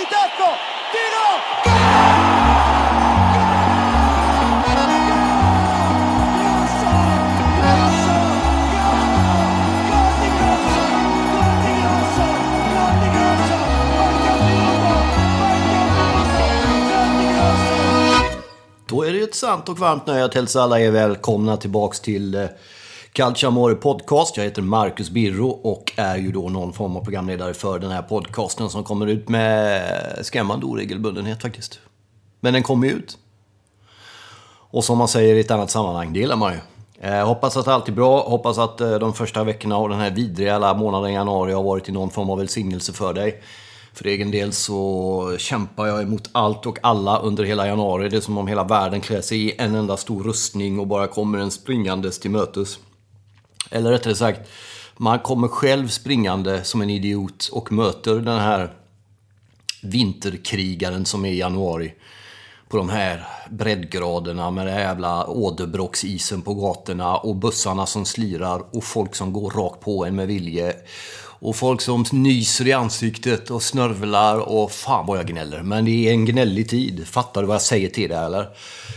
di tacco. Tiro! Då är det ett sant och varmt nöje att hälsa alla er välkomna tillbaks till eh, Calciamore Podcast. Jag heter Marcus Birro och är ju då någon form av programledare för den här podcasten som kommer ut med skrämmande oregelbundenhet faktiskt. Men den kommer ju ut. Och som man säger i ett annat sammanhang, det gillar man ju. Eh, hoppas att allt är bra, hoppas att eh, de första veckorna av den här vidriga alla månaden i januari har varit i någon form av välsignelse för dig. För egen del så kämpar jag emot allt och alla under hela januari. Det är som om hela världen klär sig i en enda stor rustning och bara kommer en springandes till mötes. Eller rättare sagt, man kommer själv springande som en idiot och möter den här vinterkrigaren som är i januari. På de här breddgraderna med den här jävla åderbråcksisen på gatorna och bussarna som slirar och folk som går rakt på en med vilje. Och folk som nyser i ansiktet och snörvlar och fan vad jag gnäller. Men det är en gnällig tid. Fattar du vad jag säger till dig eller?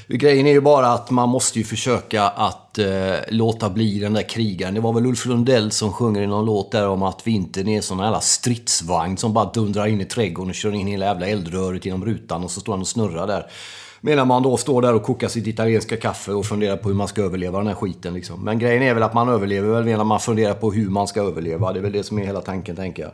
Grejen är ju bara att man måste ju försöka att eh, låta bli den där krigaren. Det var väl Ulf Lundell som sjunger i någon låt där om att vintern är en sån jävla stridsvagn som bara dundrar in i trädgården och kör in hela jävla eldröret genom rutan och så står han och snurrar där. Medan man då står där och kokar sitt italienska kaffe och funderar på hur man ska överleva den här skiten. Liksom. Men grejen är väl att man överlever väl medan man funderar på hur man ska överleva. Det är väl det som är hela tanken, tänker jag.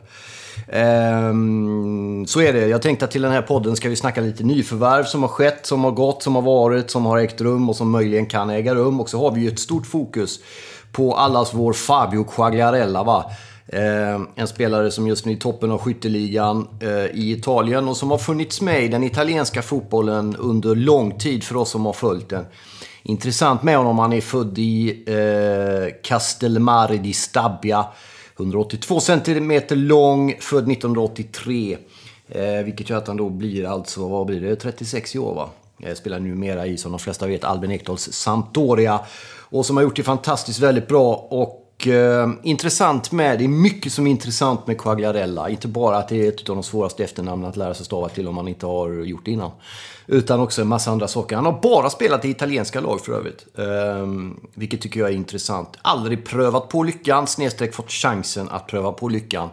Ehm, så är det. Jag tänkte att till den här podden ska vi snacka lite nyförvärv som har skett, som har gått, som har varit, som har ägt rum och som möjligen kan äga rum. Och så har vi ju ett stort fokus på allas vår Fabio Quagliarella. Va? Eh, en spelare som just nu är i toppen av skytteligan eh, i Italien och som har funnits med i den italienska fotbollen under lång tid för oss som har följt den. Intressant med honom, han är född i eh, Castelmare di Stabia. 182 cm lång, född 1983. Eh, vilket gör att han då blir alltså, vad blir det, 36 år va? Jag spelar numera i, som de flesta vet, Albin Ekdals Sampdoria. Och som har gjort det fantastiskt väldigt bra. Och eh, intressant med, det är mycket som är intressant med Quagliarella. Inte bara att det är ett av de svåraste efternamnen att lära sig stava till om man inte har gjort det innan. Utan också en massa andra saker. Han har bara spelat i italienska lag för övrigt. Eh, vilket tycker jag är intressant. Aldrig prövat på lyckan, snedstreck fått chansen att pröva på lyckan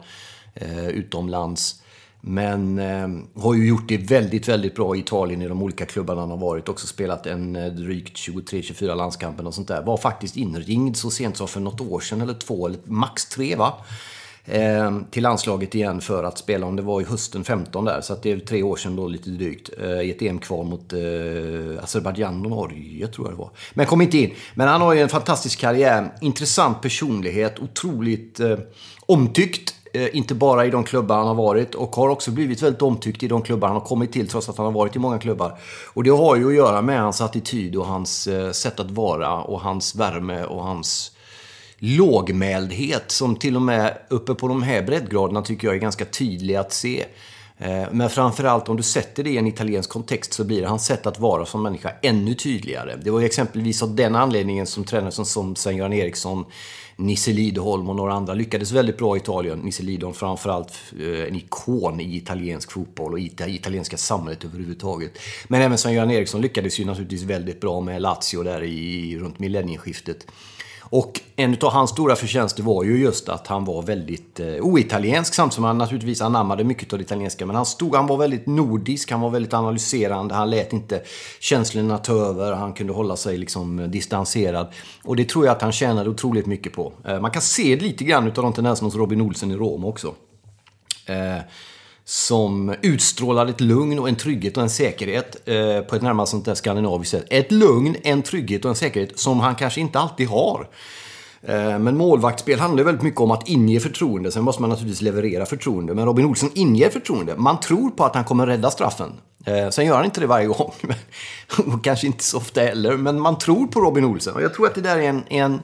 eh, utomlands. Men eh, har ju gjort det väldigt, väldigt bra i Italien i de olika klubbarna han har varit. Också spelat en eh, drygt 23-24 landskamper och sånt där. Var faktiskt inringd så sent som för något år sedan, eller två, eller max tre va? Eh, till landslaget igen för att spela, om det var i hösten 15 där. Så att det är tre år sedan då, lite drygt. Eh, I ett EM-kval mot eh, Azerbajdzjan och Norge, tror jag det var. Men kom inte in. Men han har ju en fantastisk karriär. Intressant personlighet, otroligt eh, omtyckt. Eh, inte bara i de klubbar han har varit och har också blivit väldigt omtyckt i de klubbar han har kommit till trots att han har varit i många klubbar. Och det har ju att göra med hans attityd och hans eh, sätt att vara och hans värme och hans lågmäldhet som till och med uppe på de här breddgraderna tycker jag är ganska tydlig att se. Eh, men framförallt om du sätter det i en italiensk kontext så blir hans sätt att vara som människa ännu tydligare. Det var ju exempelvis av den anledningen som tränare som Sven-Göran Eriksson, Nisse Lidholm och några andra lyckades väldigt bra i Italien. Nisse Lidholm framförallt eh, en ikon i italiensk fotboll och i det italienska samhället överhuvudtaget. Men även Sven-Göran Eriksson lyckades ju naturligtvis väldigt bra med Lazio där i, runt millennieskiftet. Och en av hans stora förtjänster var ju just att han var väldigt eh, oitaliensk samtidigt som han naturligtvis anammade mycket av det italienska. Men han, stod, han var väldigt nordisk, han var väldigt analyserande, han lät inte känslorna ta över, han kunde hålla sig liksom eh, distanserad. Och det tror jag att han tjänade otroligt mycket på. Eh, man kan se lite grann av de tendenserna hos Robin Olsen i Roma också. Eh, som utstrålar ett lugn och en trygghet och en säkerhet eh, på ett närmast sånt där skandinaviskt sätt. Ett lugn, en trygghet och en säkerhet som han kanske inte alltid har. Eh, men målvaktsspel handlar väldigt mycket om att inge förtroende. Sen måste man naturligtvis leverera förtroende. Men Robin Olsson inger förtroende. Man tror på att han kommer rädda straffen. Eh, sen gör han inte det varje gång. och kanske inte så ofta heller. Men man tror på Robin Olsson. Och jag tror att det där är en, en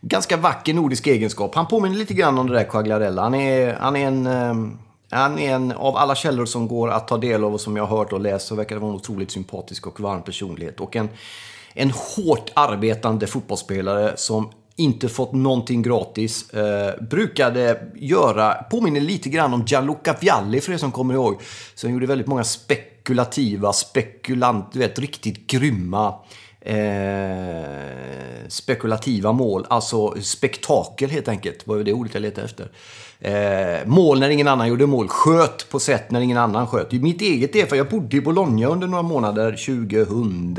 ganska vacker nordisk egenskap. Han påminner lite grann om det där Quagliarella. Han är, han är en... Eh, han är en, av alla källor som går att ta del av och som jag har hört och läst så verkar det vara en otroligt sympatisk och varm personlighet. Och en, en hårt arbetande fotbollsspelare som inte fått någonting gratis. Eh, brukade göra, påminner lite grann om Gianluca Vialli för er som kommer ihåg. Som gjorde väldigt många spekulativa, spekulant, du vet, riktigt grymma eh, spekulativa mål. Alltså spektakel helt enkelt, var det ordet jag letade efter. Eh, mål när ingen annan gjorde mål. Sköt på sätt när ingen annan sköt. Mitt eget är för jag bodde i Bologna under några månader 2000...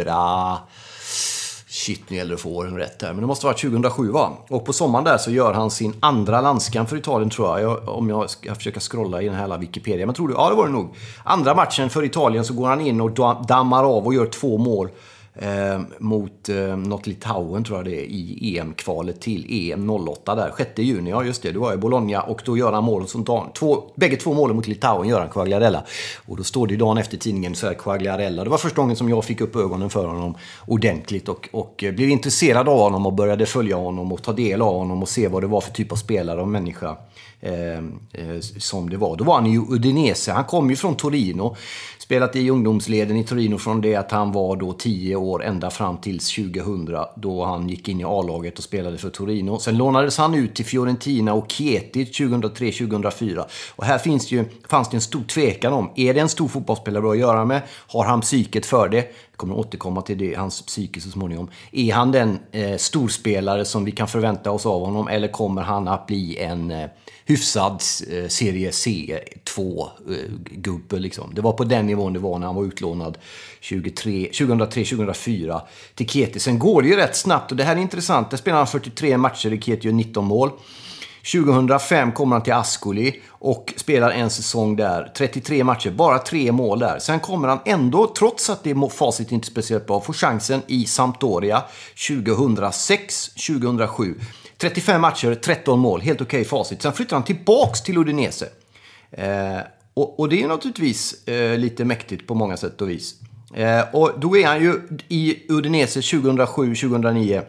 Shit, nu gäller det att få åren rätt här. Men det måste vara 2007 va? Och på sommaren där så gör han sin andra landskamp för Italien tror jag. jag om jag ska försöka scrolla i den här hela Wikipedia. Men tror du? Ja, det var det nog. Andra matchen för Italien så går han in och dammar av och gör två mål eh, mot eh, något Litauen, tror jag det är, i EM-kvalet till EM 08 där. 6 juni, ja just det, det var i Bologna och då gör han mål som dan, två, Bägge två målen mot Litauen gör han Quagliarella. Och då står det dagen efter tidningen så här Quagliarella. Det var första gången som jag fick upp ögonen för honom ordentligt och, och eh, blev intresserad av honom och började följa honom och ta del av honom och se vad det var för typ av spelare och människa. Eh, eh, som det var. Då var han i Udinese. Han kom ju från Torino. Spelat i ungdomsleden i Torino från det att han var då 10 år ända fram till 2000 då han gick in i A-laget och spelade för Torino. Sen lånades han ut till Fiorentina och Chieti 2003-2004. Och här finns ju, fanns det en stor tvekan om, är det en stor fotbollsspelare att göra med? Har han psyket för det? Vi kommer återkomma till det, hans psyke så småningom. Är han den eh, storspelare som vi kan förvänta oss av honom eller kommer han att bli en eh, hyfsad eh, Serie C 2-gubbe. Eh, liksom. Det var på den nivån det var när han var utlånad 2003-2004 till Keti. Sen går det ju rätt snabbt och det här är intressant. Där spelar han 43 matcher i Keti och 19 mål. 2005 kommer han till Ascoli och spelar en säsong där. 33 matcher, bara tre mål där. Sen kommer han ändå, trots att det är facit inte speciellt bra, få chansen i Sampdoria 2006, 2007. 35 matcher, 13 mål. Helt okej okay facit. Sen flyttar han tillbaks till Udinese. Eh, och, och, det är naturligtvis eh, lite mäktigt på många sätt och vis. Eh, och då är han ju i Udinese 2007-2009.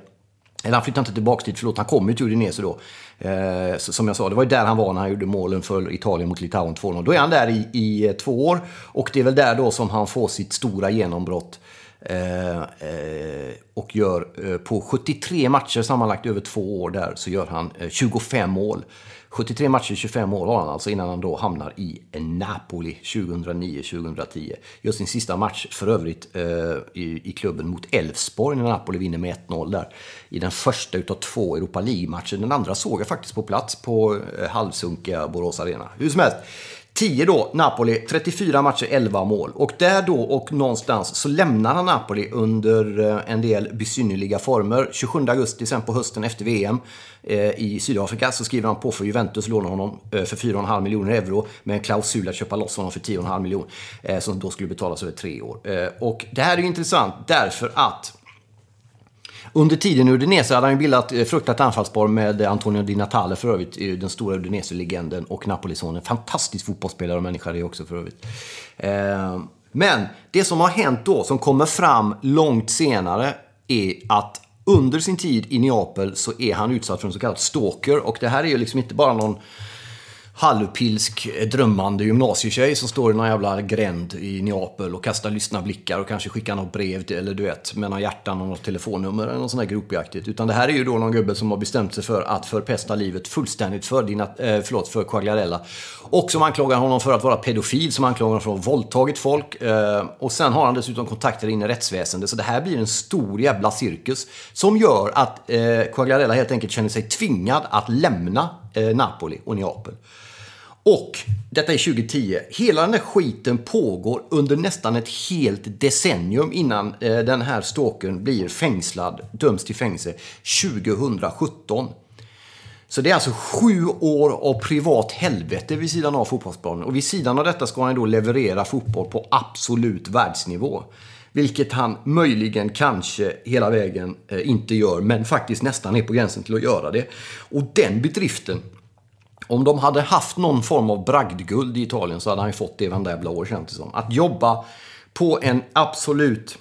Eller han flyttar inte tillbaka dit, förlåt. Han kommer ju till Udinese då. Eh, som jag sa, det var ju där han var när han gjorde målen för Italien mot Litauen 2-0. Då är han där i, i eh, två år. Och det är väl där då som han får sitt stora genombrott. Eh, eh, och gör eh, på 73 matcher sammanlagt över två år där så gör han eh, 25 mål. 73 matcher, 25 mål har han alltså innan han då hamnar i Napoli 2009-2010. Gör sin sista match för övrigt eh, i, i klubben mot Elfsborg när Napoli vinner med 1-0 där. I den första utav två Europa League-matcher. Den andra såg jag faktiskt på plats på eh, halvsunkiga Borås Arena. Hur som helst. 10 då, Napoli. 34 matcher, 11 mål. Och där då och någonstans så lämnar han Napoli under eh, en del besynnerliga former. 27 augusti sen på hösten efter VM eh, i Sydafrika så skriver han på för Juventus, lånar honom eh, för 4,5 miljoner euro med en klausul att köpa loss honom för 10,5 miljoner. Eh, som då skulle betalas över tre år. Eh, och det här är ju intressant därför att under tiden i Udinese hade han ju bildat eh, fruktat anfallspar med Antonio Di Natale för övrigt, den stora Udinese-legenden och Napoli-sonen. Fantastisk fotbollsspelare och människa det också för övrigt. Ehm, men det som har hänt då, som kommer fram långt senare, är att under sin tid i Neapel så är han utsatt för en så kallad stalker. Och det här är ju liksom inte bara någon halvpilsk, eh, drömmande gymnasietjej som står i någon jävla gränd i Neapel och kastar lystna blickar och kanske skickar något brev till, eller du vet, med några hjärtan och något telefonnummer eller något sånt där gropiaktigt. Utan det här är ju då någon gubbe som har bestämt sig för att förpesta livet fullständigt för, dina, eh, förlåt, för Quagliarella. Och som anklagar honom för att vara pedofil, som anklagar honom för att ha våldtagit folk. Eh, och sen har han dessutom kontakter in i rättsväsendet. Så det här blir en stor jävla cirkus som gör att eh, Quagliarella helt enkelt känner sig tvingad att lämna eh, Napoli och Neapel. Och detta är 2010. Hela den här skiten pågår under nästan ett helt decennium innan eh, den här stalkern blir fängslad, döms till fängelse 2017. Så det är alltså sju år av privat helvete vid sidan av fotbollsplanen. Och vid sidan av detta ska han då leverera fotboll på absolut världsnivå. Vilket han möjligen, kanske, hela vägen eh, inte gör, men faktiskt nästan är på gränsen till att göra det. Och den bedriften om de hade haft någon form av bragdguld i Italien så hade han ju fått det varenda jävla år känns det som. Att jobba på en absolut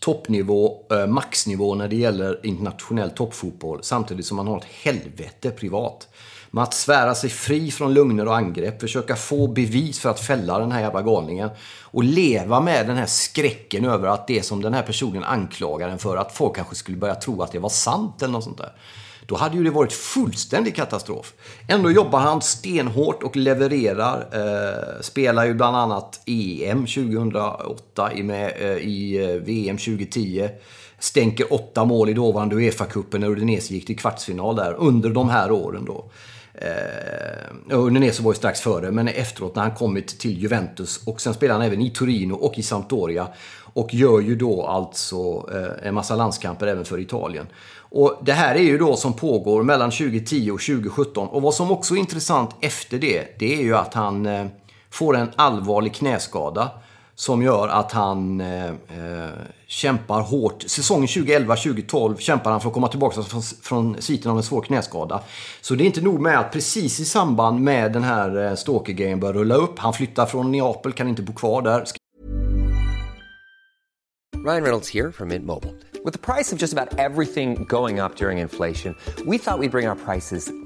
toppnivå, eh, maxnivå när det gäller internationell toppfotboll samtidigt som man har ett helvete privat. Med att svära sig fri från lögner och angrepp, försöka få bevis för att fälla den här jävla galningen och leva med den här skräcken över att det som den här personen anklagar en för, att folk kanske skulle börja tro att det var sant eller något sånt där. Då hade ju det varit fullständig katastrof. Ändå jobbar han stenhårt och levererar. Eh, spelar ju bland annat EM 2008 i, med, eh, i eh, VM 2010. Stänker åtta mål i dåvarande Uefa-cupen när Udinese gick till kvartsfinal där under de här åren då. Eh, Udinese var ju strax före, men efteråt när han kommit till Juventus och sen spelar han även i Torino och i Sampdoria. Och gör ju då alltså eh, en massa landskamper även för Italien. Och det här är ju då som pågår mellan 2010 och 2017. Och vad som också är intressant efter det, det är ju att han eh, får en allvarlig knäskada. Som gör att han eh, eh kämpar hårt. Säsongen 2011-2012 kämpar han för att komma tillbaka från, från sviten av en svår knäskada. Så det är inte nog med att precis i samband med den här eh, stalker-grejen börjar rulla upp. Han flyttar från Neapel, kan inte bo kvar där. Ryan Reynolds här från Mint Mobile. Med priset på nästan allt som går upp under inflationen, trodde vi att vi skulle bring priser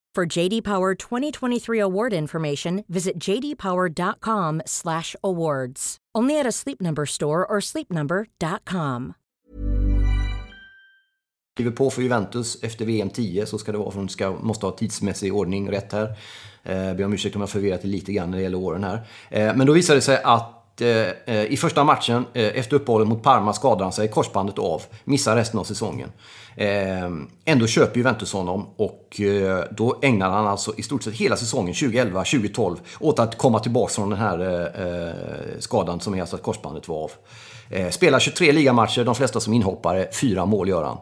For JD Power 2023 award information, visit jdpower.com/awards. Only at a Sleep Number store or sleepnumber.com. Skriver på för Juventus efter VM 10 så ska det vara för att ska, måste ha tidsmässig ordning rätt här. Eh, ber om ursäkt om jag förvirrat det lite grann när det gäller åren här. Eh, men då visade det sig att Eh, eh, i första matchen eh, efter uppehållet mot Parma skadade han sig korsbandet av. Missar resten av säsongen. Ändå köper Juventus honom och då ägnar han alltså i stort sett hela säsongen 2011-2012 åt att komma tillbaka från den här skadan som är alltså att korsbandet var av. Spelar 23 ligamatcher, de flesta som inhoppare, fyra mål gör han.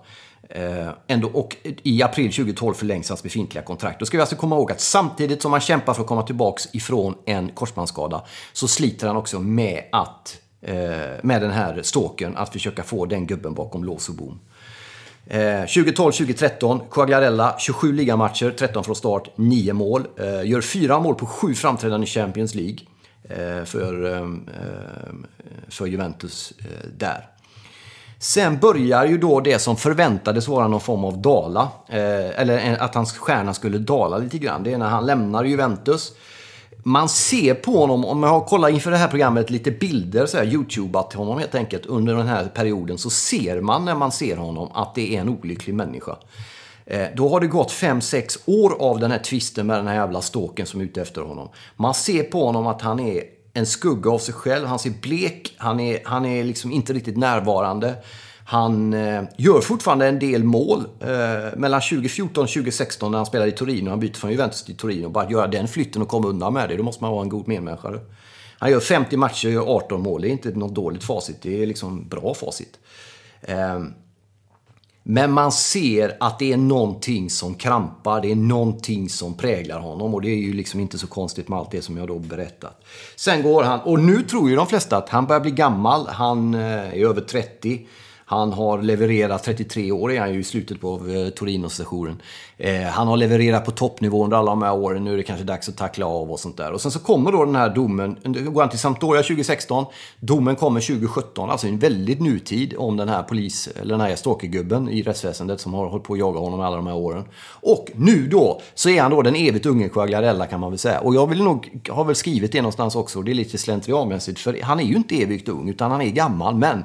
Eh, ändå, och i april 2012 förlängs hans befintliga kontrakt. Då ska vi alltså komma ihåg att samtidigt som han kämpar för att komma tillbaka ifrån en korsbandsskada så sliter han också med att eh, med den här ståken att försöka få den gubben bakom lås och bom. Eh, 2012-2013, Quagliarella, 27 ligamatcher, 13 från start, 9 mål. Eh, gör 4 mål på 7 framträdanden i Champions League eh, för, eh, eh för Juventus eh, där. Sen börjar ju då det som förväntades vara någon form av dala. Eh, eller att hans stjärna skulle dala lite grann. Det är när han lämnar Juventus. Man ser på honom, om jag kollar inför det här programmet lite bilder, så här, youtubat honom helt enkelt under den här perioden, så ser man när man ser honom att det är en olycklig människa. Eh, då har det gått 5-6 år av den här tvisten med den här jävla ståken som är ute efter honom. Man ser på honom att han är en skugga av sig själv. Han ser blek, han är, han är liksom inte riktigt närvarande. Han eh, gör fortfarande en del mål. Eh, mellan 2014 och 2016 när han spelade i Torino, han byter från Juventus till Torino. Bara att göra den flytten och komma undan med det, då måste man vara en god medmänniska. Han gör 50 matcher och gör 18 mål. Det är inte något dåligt facit, det är liksom bra facit. Eh, men man ser att det är någonting som krampar, det är någonting som präglar honom och det är ju liksom inte så konstigt med allt det som jag då berättat. Sen går han, och nu tror ju de flesta att han börjar bli gammal, han eh, är över 30. Han har levererat, 33 år är han ju i slutet på eh, Torino-sessionen. Eh, han har levererat på toppnivå under alla de här åren. Nu är det kanske dags att tackla av och sånt där. Och sen så kommer då den här domen. Nu går han till Sampdoria 2016. Domen kommer 2017. Alltså en väldigt nutid om den här polis, eller den här stalkergubben i rättsväsendet som har hållit på att jaga honom alla de här åren. Och nu då så är han då den evigt unge Quagliarella kan man väl säga. Och jag vill nog, har väl skrivit det någonstans också. och Det är lite slentrianmässigt. För han är ju inte evigt ung utan han är gammal. Men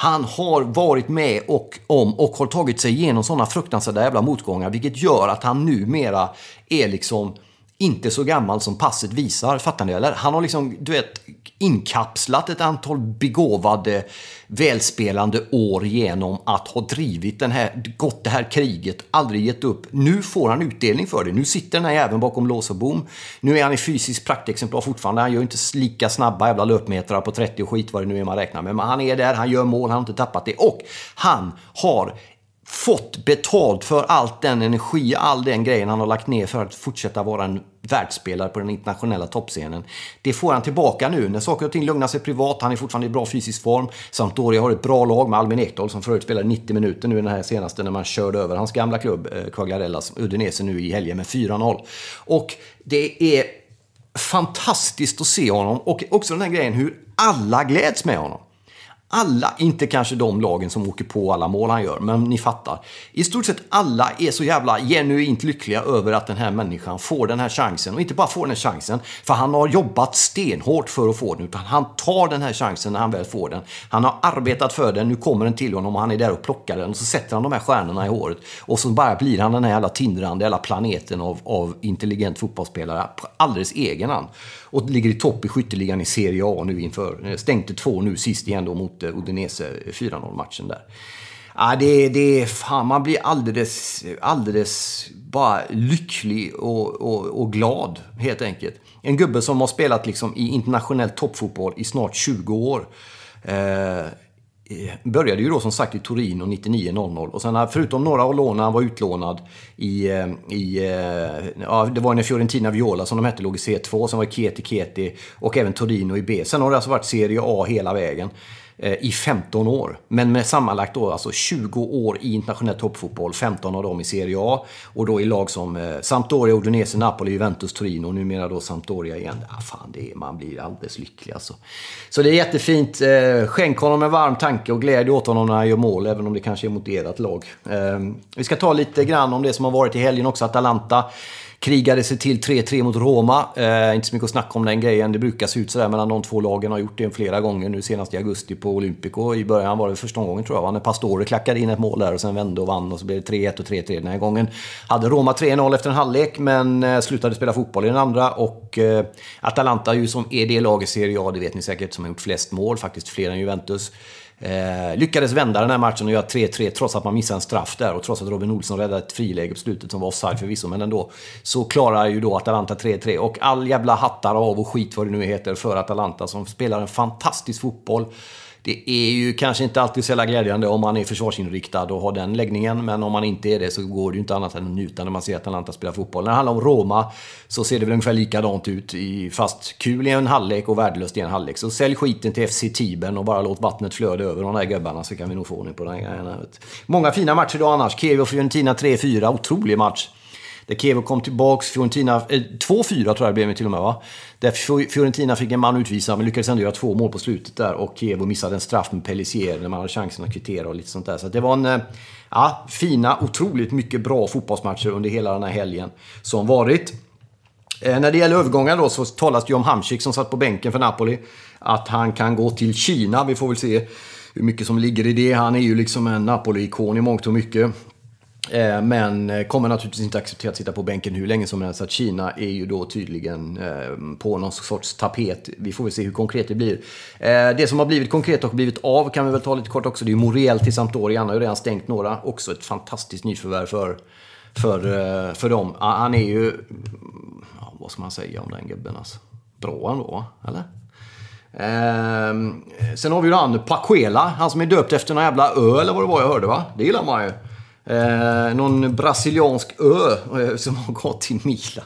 han har varit med och om och har tagit sig igenom sådana fruktansvärda jävla motgångar. Vilket gör att han numera är liksom inte så gammal som passet visar. Fattar ni eller? Han har liksom, du vet, inkapslat ett antal begåvade, välspelande år genom att ha drivit den här, gått det här kriget, aldrig gett upp. Nu får han utdelning för det. Nu sitter den här jäveln bakom lås och bom. Nu är han i fysiskt praktexemplar fortfarande. Han gör inte lika snabba jävla löpmetrar på 30 och skit vad det nu är man räknar med. Men han är där, han gör mål, han har inte tappat det. Och han har fått betalt för allt den energi, all den grejen han har lagt ner för att fortsätta vara en världsspelare på den internationella toppscenen. Det får han tillbaka nu när saker och ting lugnar sig privat. Han är fortfarande i bra fysisk form. Sampdoria har ett bra lag med Albin Ekdal som förut spelade 90 minuter nu i den här senaste när man körde över hans gamla klubb eh, Quagliarellas Udinese nu i helgen med 4-0. Och det är fantastiskt att se honom och också den här grejen hur alla gläds med honom alla, inte kanske de lagen som åker på alla mål han gör, men ni fattar. I stort sett alla är så jävla genuint lyckliga över att den här människan får den här chansen. Och inte bara får den här chansen, för han har jobbat stenhårt för att få den, utan han tar den här chansen när han väl får den. Han har arbetat för den, nu kommer den till honom och han är där och plockar den. Och så sätter han de här stjärnorna i håret. Och så bara blir han den här jävla tindrande, jävla planeten av, av intelligent fotbollsspelare, alldeles egen han. Och ligger i topp i skytteligan i Serie A nu inför, eh, stängde två nu sist igen då mot mot eh, Udinese eh, 4-0 matchen där. Ja, det, det, fan, man blir alldeles, alldeles bara lycklig och, och, och, glad, helt enkelt. En gubbe som har spelat liksom i internationell toppfotboll i snart 20 år. Eh, eh, började ju då som sagt i Torino 99-00 och sen förutom några av lånen han var utlånad i, i ja, det var när Fiorentina Viola som de hette låg i C2, sen var det Keti Keti och även Torino i B. Sen har det alltså varit Serie A hela vägen. Eh, I 15 år. Men med sammanlagt då alltså 20 år i internationell toppfotboll, 15 av dem i Serie A. Och då i lag som eh, Sampdoria, Udinese, Napoli, Juventus, Torino och numera då Sampdoria igen. Ja, fan, det är, man blir alldeles lycklig alltså. Så det är jättefint. Eh, skänk honom en varm tanke och glädje åt honom när han gör mål, även om det kanske är mot ert lag. Eh, vi ska ta lite grann om det som har varit i helgen också, Atalanta krigade sig till 3-3 mot Roma. Eh, inte så mycket att snacka om den grejen. Det brukar se ut sådär mellan de två lagen. Har gjort det flera gånger nu senast i augusti på Olympico. I början var det första gången tror jag, när Pastore klackade in ett mål där och sen vände och vann och så blev det 3-1 och 3-3 den här gången. Hade Roma 3-0 efter en halvlek men eh, slutade spela fotboll i den andra och eh, Atalanta ju som är det lag i Serie A, det vet ni säkert, som har gjort flest mål, faktiskt fler än Juventus. Eh, lyckades vända den här matchen och göra 3-3 trots att man missade en straff där och trots att Robin Olsson räddade ett friläge på slutet som var offside förvisso, men ändå. Så klarar ju då Atalanta 3-3 och all jävla hattar av och skit vad det nu heter för Atalanta som spelar en fantastisk fotboll. Det är ju kanske inte alltid så jävla glädjande om man är försvarsinriktad och har den läggningen. Men om man inte är det så går det ju inte annat än att njuta när man ser att Atalanta spelar fotboll. När det handlar om Roma så ser det väl ungefär likadant ut. fast kul i en halvlek och värdelöst i en halvlek. Så sälj skiten till FC Tibern och bara låt vattnet flöda över de där gubbarna så kan vi nog få ordning på den grejen. Många fina matcher idag annars. Kiev och Fiorentina 3-4. Otrolig match. Där Kevo kom tillbaks, Fiorentina, eh, 2-4 tror jag det blev till och med va? Där Fiorentina fick en man utvisad men lyckades ändå göra två mål på slutet där och Kevo missade en straff med Pellissier när man hade chansen att kvittera och lite sånt där. Så det var en, eh, ja, fina, otroligt mycket bra fotbollsmatcher under hela den här helgen som varit. Eh, när det gäller övergångar då så talas det ju om Hamsik som satt på bänken för Napoli. Att han kan gå till Kina. Vi får väl se hur mycket som ligger i det. Han är ju liksom en Napoli-ikon i mångt och mycket. Eh, men eh, kommer naturligtvis inte acceptera att sitta på bänken hur länge som helst. Att Kina är ju då tydligen eh, på någon sorts tapet. Vi får väl se hur konkret det blir. Det som har blivit konkret och blivit av kan vi väl ta lite kort också. Det är ju Moriel till Sampdoria. Han har ju redan stängt några. Också ett fantastiskt nyförvärv för, för, för dem. Ah, han är ju vad ska man säga om den gubben alltså? Bra ändå, eller? Ehm, sen har vi ju han Paquela, han som är döpt efter någon jävla ö eller vad det var jag hörde va? Det gillar man ju. Eh, någon brasiliansk ö eh, som har gått till Milan.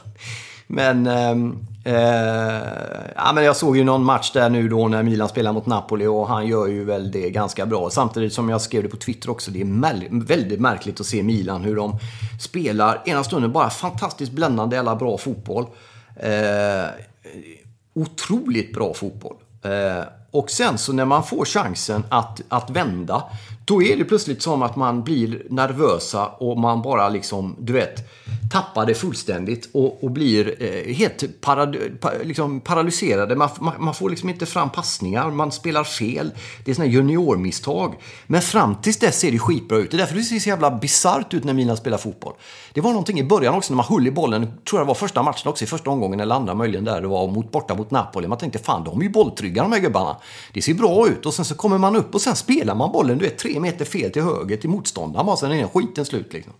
Men, ehm, eh, ja, men jag såg ju någon match där nu då när Milan spelar mot Napoli och han gör ju väl det ganska bra. Samtidigt som jag skrev det på Twitter också, det är väldigt märkligt att se Milan hur de spelar ena stunden bara fantastiskt bländande jävla bra fotboll. Eh, otroligt bra fotboll. Eh, och sen så när man får chansen att, att vända, då är det plötsligt som att man blir nervösa och man bara liksom, du vet, tappar det fullständigt och, och blir eh, helt parad, pa, liksom paralyserade. Man, man, man, får liksom inte fram passningar, man spelar fel. Det är sådana juniormisstag. Men fram tills dess ser det skitbra ut. Det är därför det ser så jävla bisarrt ut när Milan spelar fotboll. Det var någonting i början också när man höll i bollen, tror jag det var första matchen också, i första omgången eller andra möjligen där det var mot, borta mot Napoli. Man tänkte fan, de är ju bolltrygga de här gubbarna. Det ser bra ut och sen så kommer man upp och sen spelar man bollen, du vet, tre meter fel till höger till motståndaren bara sen är den skiten slut liksom.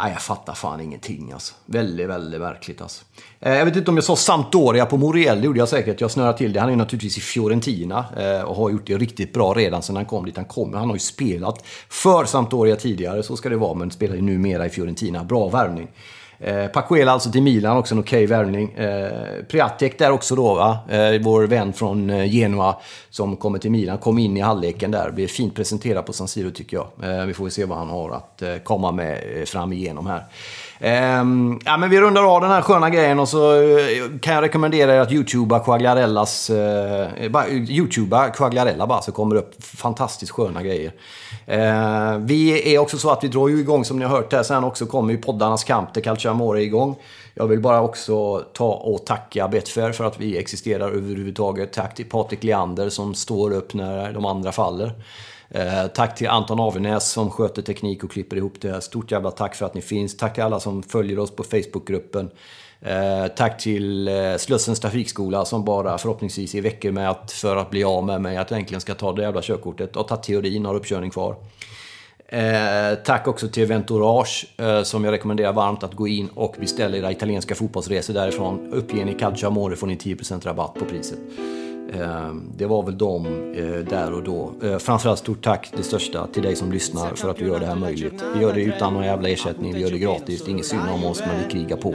Nej, jag fattar fan ingenting alltså. Väldigt, väldigt märkligt alltså. Eh, jag vet inte om jag sa Sampdoria på Moriel, det gjorde jag säkert. Jag snurrade till det. Han är ju naturligtvis i Fiorentina eh, och har gjort det riktigt bra redan sedan han kom dit han kom. Han har ju spelat för Sampdoria tidigare, så ska det vara, men spelar ju numera i Fiorentina. Bra värvning. Eh, Pacuela alltså till Milan, också en okej okay värvning. Eh, Priatek där också då, va? Eh, vår vän från eh, Genua som kommer till Milan. Kom in i halvleken där, blev fint presenterad på San Siro tycker jag. Eh, vi får se vad han har att eh, komma med eh, fram igenom här. Ehm, ja, men vi rundar av den här sköna grejen och så eh, kan jag rekommendera er att youtuba Quagliarellas... Eh, bara, eh, youtuba Quagliarella bara så kommer det upp fantastiskt sköna grejer. Ehm, vi är också så att vi drar ju igång som ni har hört här. Sen också kommer ju poddarnas kamp där Calcio Amore igång. Jag vill bara också ta och tacka Betfair för att vi existerar överhuvudtaget. Tack till Patrik Leander som står upp när de andra faller. Eh, tack till Anton Avenäs som sköter teknik och klipper ihop det. Stort jävla tack för att ni finns. Tack till alla som följer oss på Facebookgruppen. Eh, tack till eh, Slussens trafikskola som bara förhoppningsvis i veckor med att, för att bli av med mig, att jag äntligen ska ta det jävla körkortet och ta teorin, har uppkörning kvar. Eh, tack också till Ventourage eh, som jag rekommenderar varmt att gå in och beställa era italienska fotbollsresor därifrån. Uppger ni Calcio Amore får ni 10% rabatt på priset. Ehm, det var väl de eh, där och då. Eh, framförallt stort tack, det största, till dig som lyssnar för att du gör det här möjligt. Vi gör det utan någon jävla ersättning, vi gör det gratis. Det är inget synd om oss, men vi krigar på.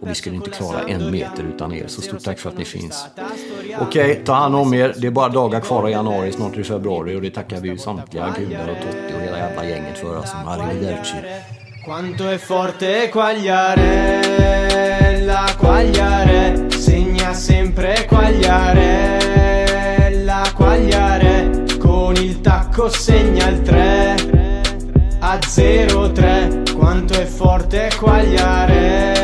Och vi skulle inte klara en meter utan er. Så stort tack för att ni finns. Okej, okay, ta hand om er. Det är bara dagar kvar i januari, snart är det februari. Och det tackar vi ju samtliga gudar och Totti och hela jävla gänget för. Alltså, arrivederci. Quanto è forte e Quagliarella, Quagliare Segna sempre quagliare. Segna il 3 a 0-3 quanto è forte Quagliarella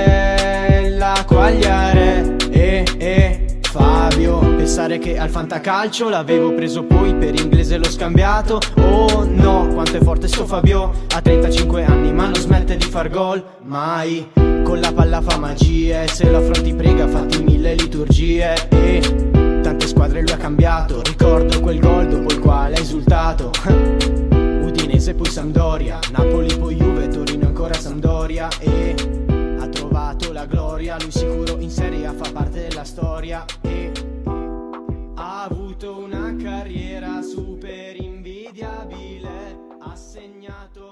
Quagliare. E e Fabio pensare che al fantacalcio l'avevo preso poi per inglese l'ho scambiato. Oh no quanto è forte sto Fabio. A 35 anni ma non smette di far gol mai. Con la palla fa magie se la fronti prega fatti mille liturgie. E tante squadre lui ha cambiato ricordo quel gol dopo il quale portato Udinese poi Sampdoria. Napoli poi Juve, Torino ancora Sampdoria. E ha trovato la gloria. Lui sicuro in Serie A fa parte della storia. E ha avuto una carriera super invidiabile. Ha segnato